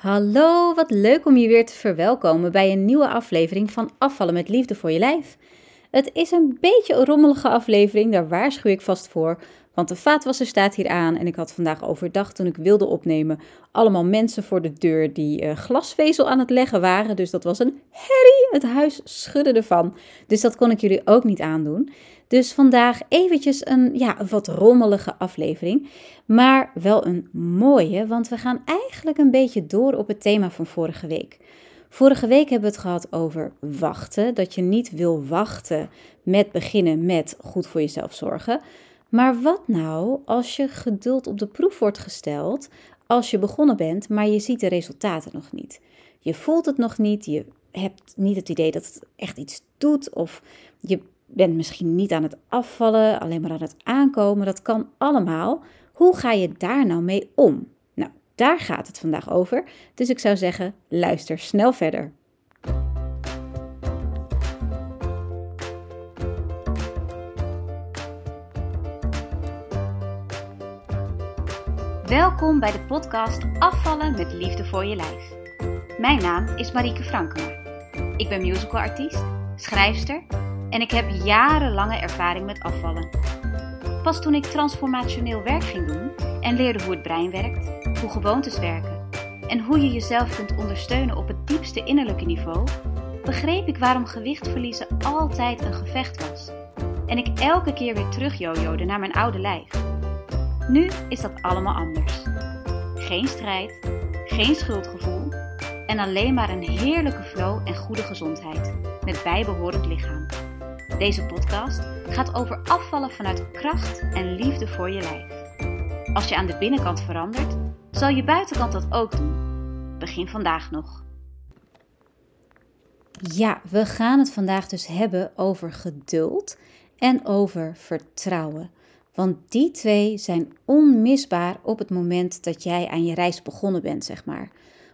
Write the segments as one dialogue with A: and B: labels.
A: Hallo, wat leuk om je weer te verwelkomen bij een nieuwe aflevering van Afvallen met Liefde voor je Lijf. Het is een beetje een rommelige aflevering, daar waarschuw ik vast voor, want de vaatwasser staat hier aan en ik had vandaag overdag toen ik wilde opnemen allemaal mensen voor de deur die uh, glasvezel aan het leggen waren. Dus dat was een herrie, het huis schudde ervan. Dus dat kon ik jullie ook niet aandoen. Dus vandaag eventjes een, ja, een wat rommelige aflevering, maar wel een mooie, want we gaan eigenlijk een beetje door op het thema van vorige week. Vorige week hebben we het gehad over wachten, dat je niet wil wachten met beginnen met goed voor jezelf zorgen. Maar wat nou als je geduld op de proef wordt gesteld als je begonnen bent, maar je ziet de resultaten nog niet? Je voelt het nog niet, je hebt niet het idee dat het echt iets doet of je bent misschien niet aan het afvallen, alleen maar aan het aankomen. Dat kan allemaal. Hoe ga je daar nou mee om? Daar gaat het vandaag over. Dus ik zou zeggen, luister snel verder. Welkom bij de podcast Afvallen met liefde voor je lijf. Mijn naam is Marieke Frankema. Ik ben musicalartiest, schrijfster en ik heb jarenlange ervaring met afvallen. Pas toen ik transformationeel werk ging doen en leerde hoe het brein werkt, hoe gewoontes werken en hoe je jezelf kunt ondersteunen op het diepste innerlijke niveau, begreep ik waarom gewicht verliezen altijd een gevecht was. En ik elke keer weer terug naar mijn oude lijf. Nu is dat allemaal anders. Geen strijd, geen schuldgevoel en alleen maar een heerlijke flow en goede gezondheid met bijbehorend lichaam. Deze podcast gaat over afvallen vanuit kracht en liefde voor je lijf. Als je aan de binnenkant verandert, zal je buitenkant dat ook doen. Begin vandaag nog. Ja, we gaan het vandaag dus hebben over geduld en over vertrouwen. Want die twee zijn onmisbaar op het moment dat jij aan je reis begonnen bent, zeg maar.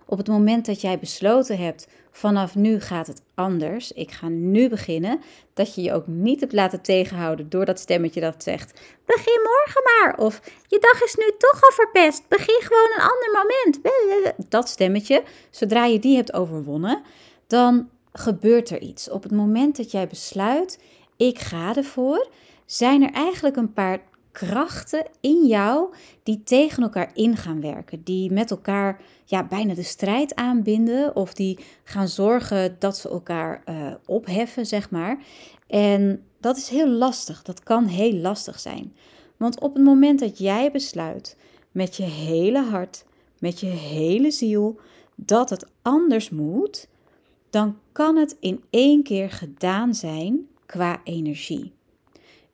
A: Op het moment dat jij besloten hebt, vanaf nu gaat het anders, ik ga nu beginnen, dat je je ook niet hebt laten tegenhouden door dat stemmetje dat zegt, begin morgen maar, of je dag is nu toch al verpest, begin gewoon een ander moment. Dat stemmetje, zodra je die hebt overwonnen, dan gebeurt er iets. Op het moment dat jij besluit, ik ga ervoor, zijn er eigenlijk een paar krachten in jou die tegen elkaar in gaan werken. Die met elkaar ja, bijna de strijd aanbinden of die gaan zorgen dat ze elkaar uh, opheffen, zeg maar. En dat is heel lastig. Dat kan heel lastig zijn. Want op het moment dat jij besluit met je hele hart, met je hele ziel, dat het anders moet, dan kan het in één keer gedaan zijn qua energie.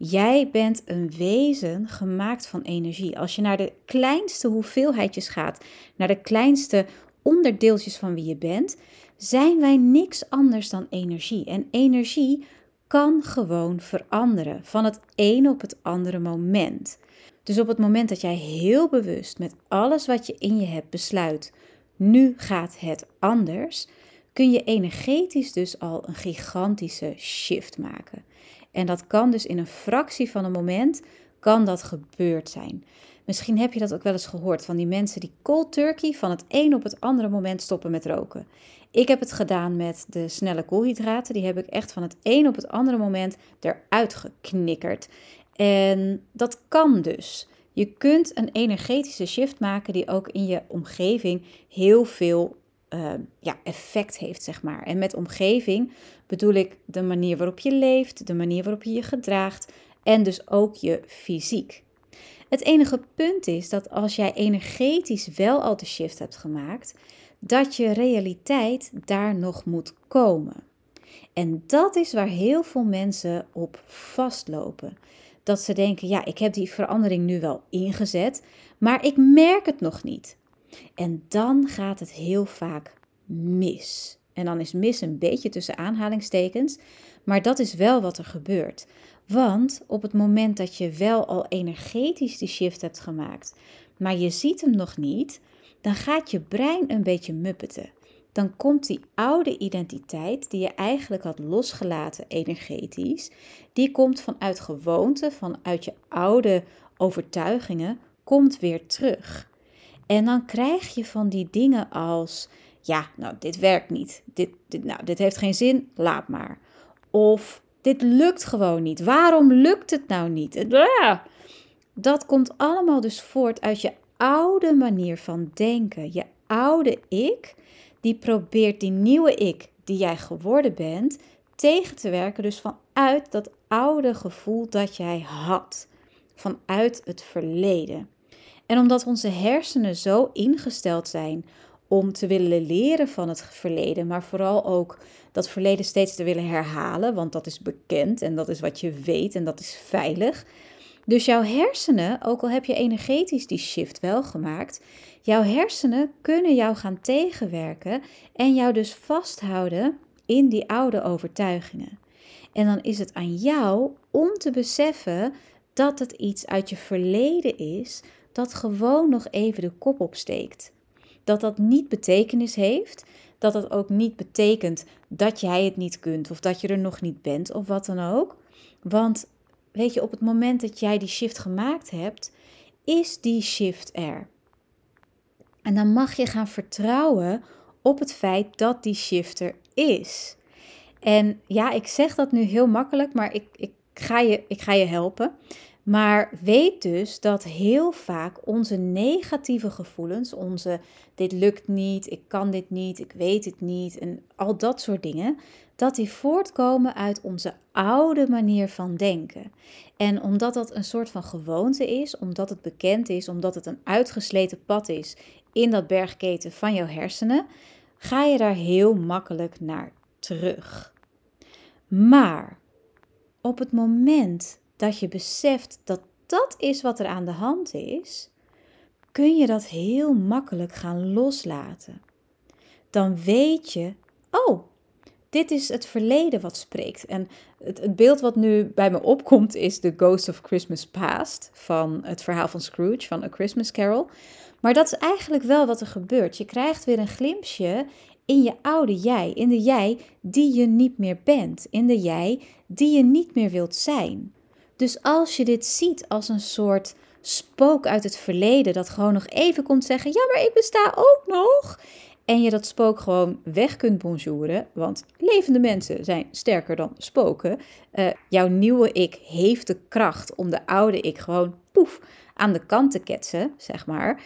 A: Jij bent een wezen gemaakt van energie. Als je naar de kleinste hoeveelheidjes gaat, naar de kleinste onderdeeltjes van wie je bent, zijn wij niks anders dan energie. En energie kan gewoon veranderen van het een op het andere moment. Dus op het moment dat jij heel bewust met alles wat je in je hebt besluit, nu gaat het anders, kun je energetisch dus al een gigantische shift maken. En dat kan dus in een fractie van een moment, kan dat gebeurd zijn. Misschien heb je dat ook wel eens gehoord van die mensen die cold turkey van het een op het andere moment stoppen met roken. Ik heb het gedaan met de snelle koolhydraten. Die heb ik echt van het een op het andere moment eruit geknikkerd. En dat kan dus. Je kunt een energetische shift maken die ook in je omgeving heel veel uh, ja, effect heeft, zeg maar. En met omgeving bedoel ik de manier waarop je leeft, de manier waarop je je gedraagt en dus ook je fysiek. Het enige punt is dat als jij energetisch wel al de shift hebt gemaakt, dat je realiteit daar nog moet komen. En dat is waar heel veel mensen op vastlopen. Dat ze denken, ja, ik heb die verandering nu wel ingezet, maar ik merk het nog niet. En dan gaat het heel vaak mis. En dan is mis een beetje tussen aanhalingstekens, maar dat is wel wat er gebeurt. Want op het moment dat je wel al energetisch die shift hebt gemaakt, maar je ziet hem nog niet, dan gaat je brein een beetje muppeten. Dan komt die oude identiteit die je eigenlijk had losgelaten energetisch, die komt vanuit gewoonte, vanuit je oude overtuigingen, komt weer terug. En dan krijg je van die dingen als, ja, nou, dit werkt niet. Dit, dit, nou, dit heeft geen zin, laat maar. Of dit lukt gewoon niet. Waarom lukt het nou niet? Dat komt allemaal dus voort uit je oude manier van denken. Je oude ik, die probeert die nieuwe ik die jij geworden bent tegen te werken. Dus vanuit dat oude gevoel dat jij had. Vanuit het verleden. En omdat onze hersenen zo ingesteld zijn om te willen leren van het verleden, maar vooral ook dat verleden steeds te willen herhalen, want dat is bekend en dat is wat je weet en dat is veilig. Dus jouw hersenen, ook al heb je energetisch die shift wel gemaakt, jouw hersenen kunnen jou gaan tegenwerken en jou dus vasthouden in die oude overtuigingen. En dan is het aan jou om te beseffen dat het iets uit je verleden is dat gewoon nog even de kop opsteekt. Dat dat niet betekenis heeft, dat dat ook niet betekent dat jij het niet kunt of dat je er nog niet bent of wat dan ook. Want weet je, op het moment dat jij die shift gemaakt hebt, is die shift er. En dan mag je gaan vertrouwen op het feit dat die shift er is. En ja, ik zeg dat nu heel makkelijk, maar ik, ik, ga, je, ik ga je helpen. Maar weet dus dat heel vaak onze negatieve gevoelens, onze dit lukt niet, ik kan dit niet, ik weet het niet en al dat soort dingen, dat die voortkomen uit onze oude manier van denken. En omdat dat een soort van gewoonte is, omdat het bekend is, omdat het een uitgesleten pad is in dat bergketen van jouw hersenen, ga je daar heel makkelijk naar terug. Maar op het moment dat je beseft dat dat is wat er aan de hand is, kun je dat heel makkelijk gaan loslaten. Dan weet je, oh, dit is het verleden wat spreekt. En het, beeld wat nu bij me opkomt is The Ghost of Christmas Past van het verhaal van Scrooge, van A Christmas Carol. Maar dat is eigenlijk wel wat er gebeurt. Je krijgt weer een glimpsje in je oude jij, in de jij die je niet meer bent, in de jij die je niet meer wilt zijn. Dus als je dit ziet als een soort spook uit het verleden, dat gewoon nog even komt zeggen: Ja, maar ik besta ook nog. En je dat spook gewoon weg kunt bonjouren, want levende mensen zijn sterker dan spoken. Uh, jouw nieuwe ik heeft de kracht om de oude ik gewoon poef aan de kant te ketsen, zeg maar.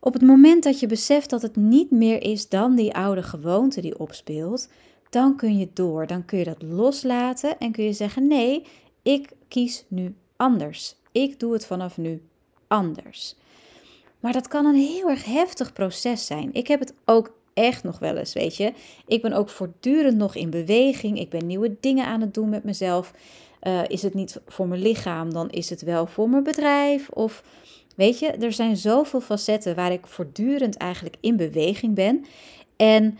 A: Op het moment dat je beseft dat het niet meer is dan die oude gewoonte die opspeelt, dan kun je door. Dan kun je dat loslaten en kun je zeggen: nee, ik kies nu anders. Ik doe het vanaf nu anders. Maar dat kan een heel erg heftig proces zijn. Ik heb het ook echt nog wel eens, weet je. Ik ben ook voortdurend nog in beweging. Ik ben nieuwe dingen aan het doen met mezelf. Uh, is het niet voor mijn lichaam, dan is het wel voor mijn bedrijf. Of weet je, er zijn zoveel facetten waar ik voortdurend eigenlijk in beweging ben. En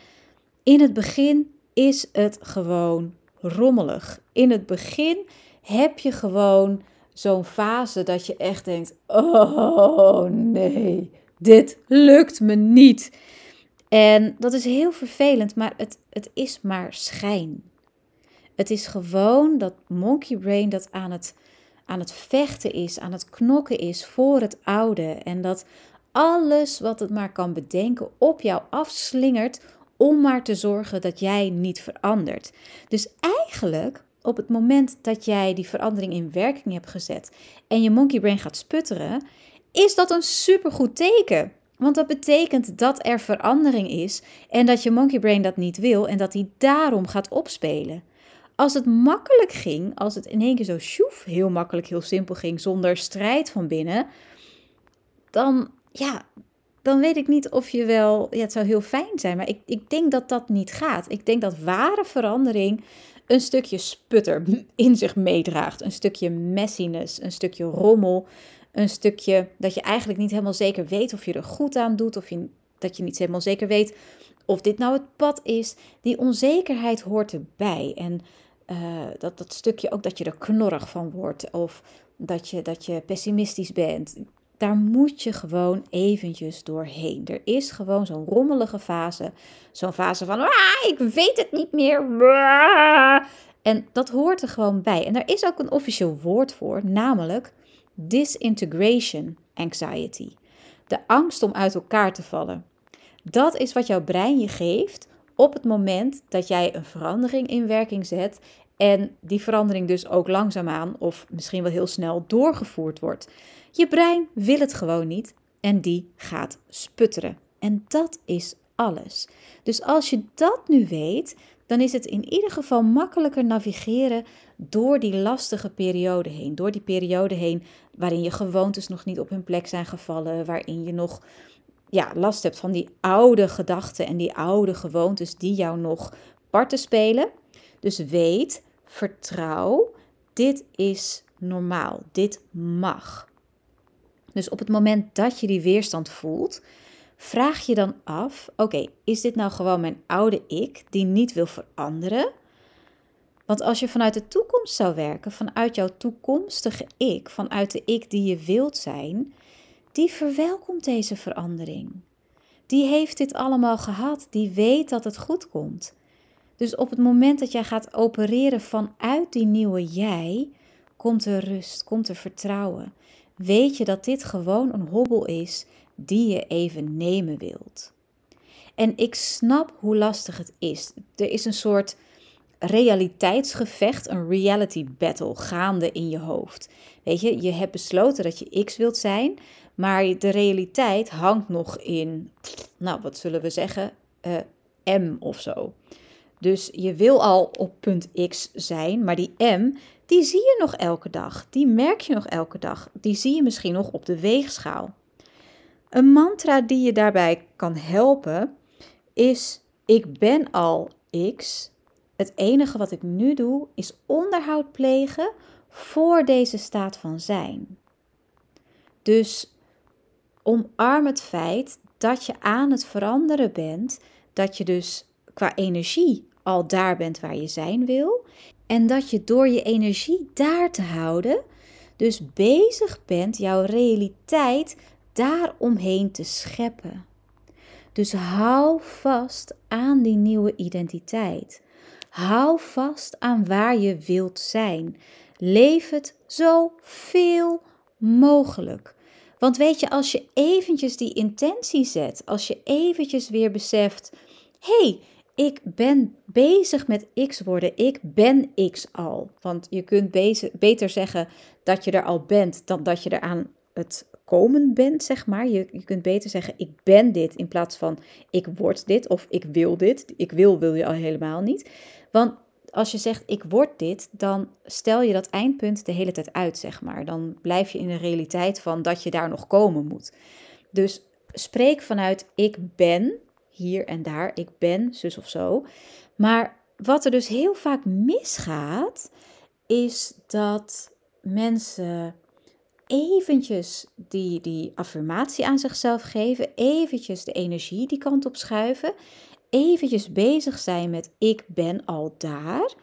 A: in het begin is het gewoon rommelig. In het begin heb je gewoon zo'n fase dat je echt denkt: oh nee, dit lukt me niet. En dat is heel vervelend, maar het, het is maar schijn. Het is gewoon dat monkey brain dat aan het, aan het vechten is, aan het knokken is voor het oude. En dat alles wat het maar kan bedenken op jou afslingert om maar te zorgen dat jij niet verandert. Dus eigenlijk op het moment dat jij die verandering in werking hebt gezet en je monkey brain gaat sputteren, is dat een supergoed teken. Want dat betekent dat er verandering is en dat je monkey brain dat niet wil en dat hij daarom gaat opspelen. Als het makkelijk ging, als het in één keer zo sjoef, heel makkelijk, heel simpel ging, zonder strijd van binnen, dan, ja, dan weet ik niet of je wel, ja, het zou heel fijn zijn, maar ik, ik denk dat dat niet gaat. Ik denk dat ware verandering een stukje sputter in zich meedraagt. Een stukje messiness, een stukje rommel. Een stukje dat je eigenlijk niet helemaal zeker weet of je er goed aan doet. Of je, dat je niet helemaal zeker weet of dit nou het pad is. Die onzekerheid hoort erbij. En uh, dat, dat stukje ook dat je er knorrig van wordt. Of dat je, dat je pessimistisch bent daar moet je gewoon eventjes doorheen. Er is gewoon zo'n rommelige fase. Zo'n fase van, ah, ik weet het niet meer. En dat hoort er gewoon bij. En er is ook een officieel woord voor, namelijk disintegration anxiety. de angst om uit elkaar te vallen. Dat is wat jouw brein je geeft op het moment dat jij een verandering in werking zet en die verandering dus ook langzaamaan of misschien wel heel snel doorgevoerd wordt. Je brein wil het gewoon niet en die gaat sputteren. En dat is alles. Dus als je dat nu weet, dan is het in ieder geval makkelijker navigeren door die lastige periode heen. Door die periode heen waarin je gewoontes nog niet op hun plek zijn gevallen, waarin je nog ja, last hebt van die oude gedachten en die oude gewoontes die jou nog parten spelen. Dus weet, vertrouw, dit is normaal, dit mag. Dus op het moment dat je die weerstand voelt, vraag je dan af: oké, is dit nou gewoon mijn oude ik die niet wil veranderen? Want als je vanuit de toekomst zou werken, vanuit jouw toekomstige ik, vanuit de ik die je wilt zijn, die verwelkomt deze verandering. Die heeft dit allemaal gehad, die weet dat het goed komt. Dus op het moment dat jij gaat opereren vanuit die nieuwe jij, komt er rust, komt er vertrouwen. Weet je dat dit gewoon een hobbel is die je even nemen wilt. En ik snap hoe lastig het is. Er is een soort realiteitsgevecht, een reality battle gaande in je hoofd. Weet je, je hebt besloten dat je X wilt zijn, maar de realiteit hangt nog in, nou wat zullen we zeggen, uh, M of zo. Dus je wil al op punt X zijn, maar die M, die zie je nog elke dag. Die merk je nog elke dag. Die zie je misschien nog op de weegschaal. Een mantra die je daarbij kan helpen is: Ik ben al X. Het enige wat ik nu doe is onderhoud plegen voor deze staat van zijn. Dus omarm het feit dat je aan het veranderen bent, dat je dus qua energie al daar bent waar je zijn wil en dat je door je energie daar te houden, dus bezig bent jouw realiteit daaromheen te scheppen. Dus hou vast aan die nieuwe identiteit. Hou vast aan waar je wilt zijn. Leef het zoveel mogelijk. Want weet je, als je eventjes die intentie zet, als je eventjes weer beseft, hey, ik ben bezig met X worden, ik ben X al. Want je kunt beter zeggen dat je er al bent dan dat je eraan het komen bent, zeg maar. Je, je kunt beter zeggen, ik ben dit, in plaats van ik word dit of ik wil dit. Ik wil, wil je al helemaal niet. Want als je zegt, ik word dit, dan stel je dat eindpunt de hele tijd uit, zeg maar. Dan blijf je in de realiteit van dat je daar nog komen moet. Dus spreek vanuit ik ben, hier en daar, ik ben, zus of zo. Maar wat er dus heel vaak misgaat, is dat mensen eventjes die, die affirmatie aan zichzelf geven, eventjes de energie die kant op schuiven, eventjes bezig zijn met ik ben al daar.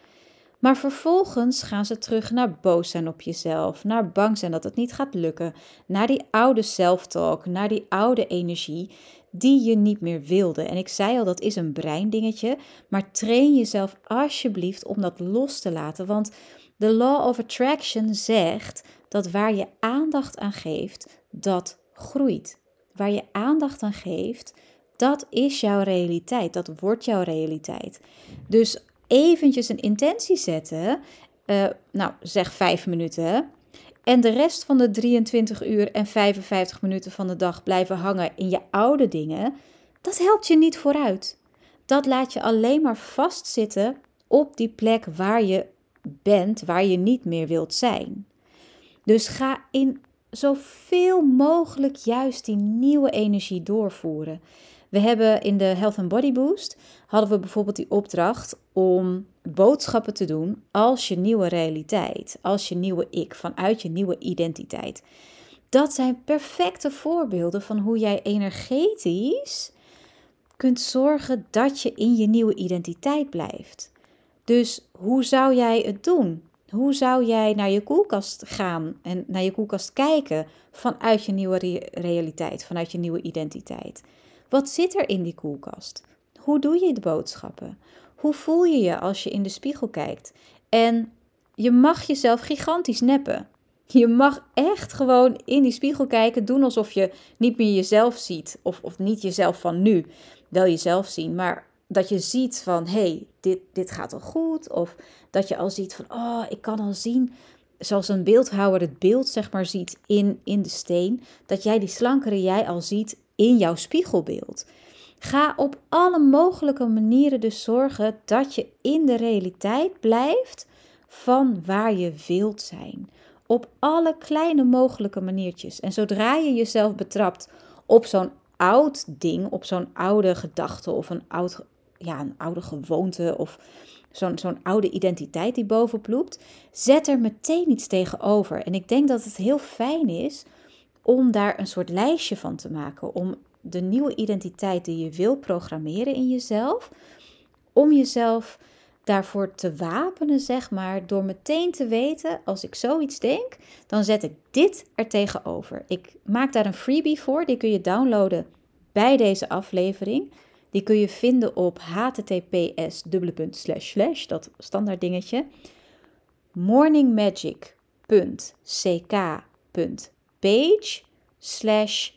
A: Maar vervolgens gaan ze terug naar boos zijn op jezelf, naar bang zijn dat het niet gaat lukken, naar die oude self-talk, naar die oude energie die je niet meer wilde. En ik zei al, dat is een breindingetje, maar train jezelf alsjeblieft om dat los te laten, want de law of attraction zegt dat waar je aandacht aan geeft, dat groeit. Waar je aandacht aan geeft, dat is jouw realiteit. Dat wordt jouw realiteit. Dus eventjes een intentie zetten. Uh, nou, zeg vijf minuten. En de rest van de 23 uur en 55 minuten van de dag blijven hangen in je oude dingen. Dat helpt je niet vooruit. Dat laat je alleen maar vastzitten op die plek waar je bent, waar je niet meer wilt zijn. Dus ga in zoveel mogelijk juist die nieuwe energie doorvoeren. We hebben in de Health and Body Boost hadden we bijvoorbeeld die opdracht om boodschappen te doen als je nieuwe realiteit, als je nieuwe ik, vanuit je nieuwe identiteit. Dat zijn perfecte voorbeelden van hoe jij energetisch kunt zorgen dat je in je nieuwe identiteit blijft. Dus hoe zou jij het doen? Hoe zou jij naar je koelkast gaan en naar je koelkast kijken vanuit je nieuwe realiteit, vanuit je nieuwe identiteit? Wat zit er in die koelkast? Hoe doe je de boodschappen? Hoe voel je je als je in de spiegel kijkt? En je mag jezelf gigantisch neppen. Je mag echt gewoon in die spiegel kijken, doen alsof je niet meer jezelf ziet. Of, of niet jezelf van nu, wel jezelf zien, maar dat je ziet van, hé, hey, dit, dit gaat al goed. Of dat je al ziet van, oh, ik kan al zien, zoals een beeldhouwer het beeld zeg maar ziet in, in de steen. Dat jij die slankere jij al ziet in jouw spiegelbeeld. Ga op alle mogelijke manieren dus zorgen dat je in de realiteit blijft van waar je wilt zijn. Op alle kleine mogelijke maniertjes. En zodra je jezelf betrapt op zo'n oud ding, op zo'n oude gedachte of een, oud, ja, een oude gewoonte of zo'n zo'n oude identiteit die bovenploept, zet er meteen iets tegenover. En ik denk dat het heel fijn is om daar een soort lijstje van te maken, om de nieuwe identiteit die je wil programmeren in jezelf, om jezelf daarvoor te wapenen, zeg maar, door meteen te weten, als ik zoiets denk, dan zet ik dit er tegenover. Ik maak daar een freebie voor, die kun je downloaden bij deze aflevering. Die kun je vinden op https dat standaard dingetje, morningmagic.ck.page slash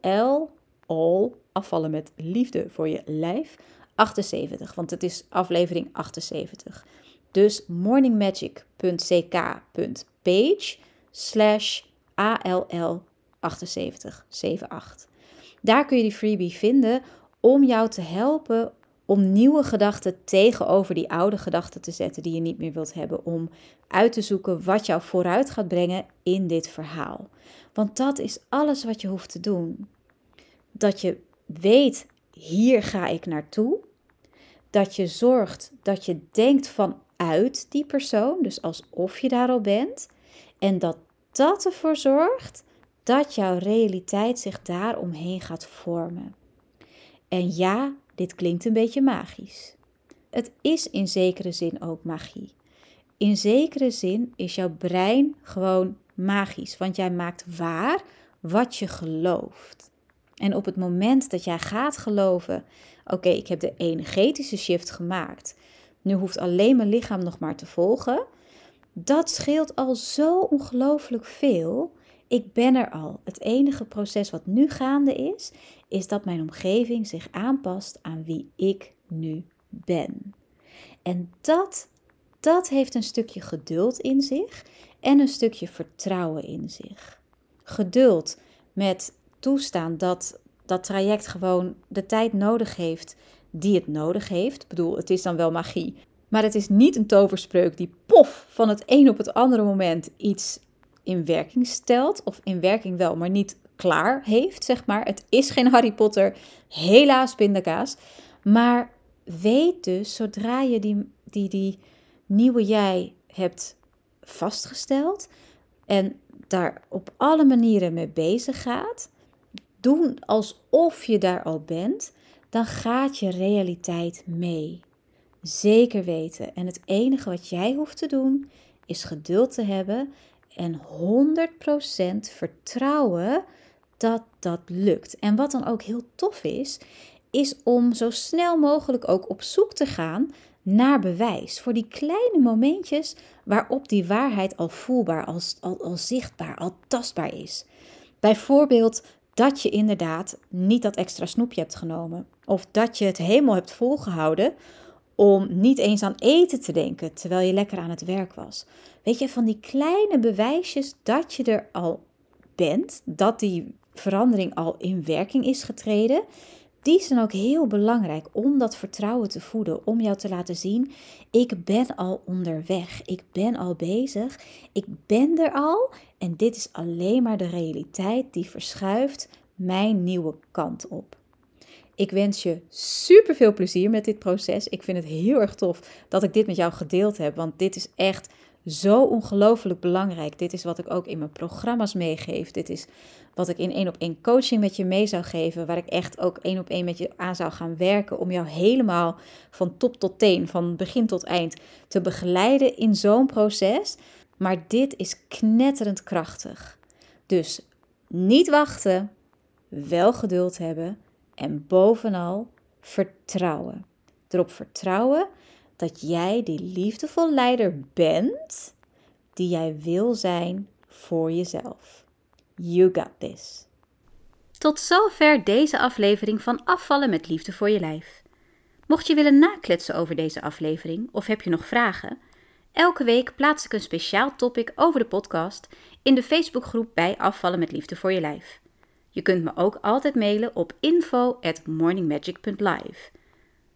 A: all all afvallen met liefde voor je lijf 78, want het is aflevering 78. Dus morningmagic.ck.page slash ALL 78, 78. Daar kun je die freebie vinden om jou te helpen om nieuwe gedachten tegenover die oude gedachten te zetten die je niet meer wilt hebben. Om uit te zoeken wat jou vooruit gaat brengen in dit verhaal. Want dat is alles wat je hoeft te doen. Dat je weet, hier ga ik naartoe. Dat je zorgt dat je denkt vanuit die persoon, dus alsof je daar al bent. En dat dat ervoor zorgt dat jouw realiteit zich daaromheen gaat vormen. En ja, dit klinkt een beetje magisch. Het is in zekere zin ook magie. In zekere zin is jouw brein gewoon magisch, want jij maakt waar wat je gelooft. En op het moment dat jij gaat geloven, oké, ik heb de energetische shift gemaakt, nu hoeft alleen mijn lichaam nog maar te volgen, dat scheelt al zo ongelooflijk veel. Ik ben er al. Het enige proces wat nu gaande is, is dat mijn omgeving zich aanpast aan wie ik nu ben. En dat, dat heeft een stukje geduld in zich en een stukje vertrouwen in zich. Geduld met toestaan dat dat traject gewoon de tijd nodig heeft die het nodig heeft. Ik bedoel, het is dan wel magie. Maar het is niet een toverspreuk die pof van het een op het andere moment iets in werking stelt. Of in werking wel, maar niet klaar heeft, zeg maar. Het is geen Harry Potter, helaas pindakaas. Maar weet dus, zodra je die, die, die nieuwe jij hebt vastgesteld en daar op alle manieren mee bezig gaat, doen alsof je daar al bent, dan gaat je realiteit mee. Zeker weten. En het enige wat jij hoeft te doen is geduld te hebben en 100% vertrouwen dat dat lukt. En wat dan ook heel tof is, is om zo snel mogelijk ook op zoek te gaan naar bewijs. Voor die kleine momentjes waarop die waarheid al voelbaar, al, al, al zichtbaar, al tastbaar is. Bijvoorbeeld dat je inderdaad niet dat extra snoepje hebt genomen. Of dat je het helemaal hebt volgehouden om niet eens aan eten te denken terwijl je lekker aan het werk was. Weet je, van die kleine bewijsjes dat je er al bent, dat die verandering al in werking is getreden, die zijn ook heel belangrijk om dat vertrouwen te voeden, om jou te laten zien, ik ben al onderweg, ik ben al bezig, ik ben er al en dit is alleen maar de realiteit die verschuift mijn nieuwe kant op. Ik wens je super veel plezier met dit proces. Ik vind het heel erg tof dat ik dit met jou gedeeld heb, want dit is echt zo ongelooflijk belangrijk. Dit is wat ik ook in mijn programma's meegeef. Dit is wat ik in één op één coaching met je mee zou geven. Waar ik echt ook één op één met je aan zou gaan werken. Om jou helemaal van top tot teen, van begin tot eind te begeleiden in zo'n proces. Maar dit is knetterend krachtig. Dus niet wachten, wel geduld hebben en bovenal vertrouwen. Erop vertrouwen dat jij die liefdevol leider bent die jij wil zijn voor jezelf. You got this. Tot zover deze aflevering van Afvallen met Liefde voor je Lijf. Mocht je willen nakletsen over deze aflevering of heb je nog vragen, elke week plaats ik een speciaal topic over de podcast in de Facebookgroep bij Afvallen met Liefde voor je Lijf. Je kunt me ook altijd mailen op info@morningmagic.live.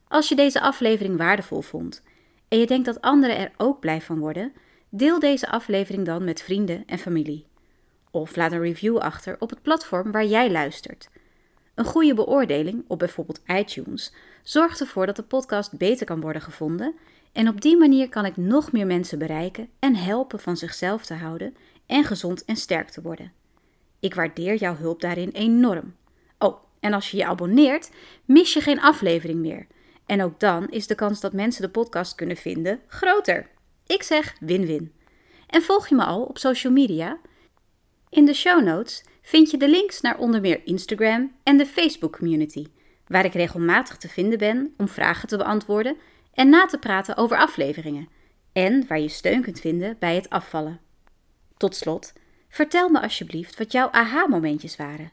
A: Als je deze aflevering waardevol vond en je denkt dat anderen er ook blij van worden, deel deze aflevering dan met vrienden en familie. Of laat een review achter op het platform waar jij luistert. Een goede beoordeling op bijvoorbeeld iTunes zorgt ervoor dat de podcast beter kan worden gevonden en op die manier kan ik nog meer mensen bereiken en helpen van zichzelf te houden en gezond en sterk te worden. Ik waardeer jouw hulp daarin enorm. Oh, en als je je abonneert, mis je geen aflevering meer. En ook dan is de kans dat mensen de podcast kunnen vinden groter. Ik zeg win-win. En volg je me al op social media? In de show notes vind je de links naar onder meer Instagram en de Facebook community, waar ik regelmatig te vinden ben om vragen te beantwoorden en na te praten over afleveringen. En waar je steun kunt vinden bij het afvallen. Tot slot, vertel me alsjeblieft wat jouw aha-momentjes waren.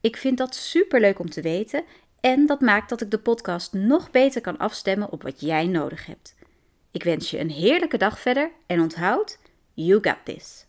A: Ik vind dat superleuk om te weten en dat maakt dat ik de podcast nog beter kan afstemmen op wat jij nodig hebt. Ik wens je een heerlijke dag verder en onthoud, you got this.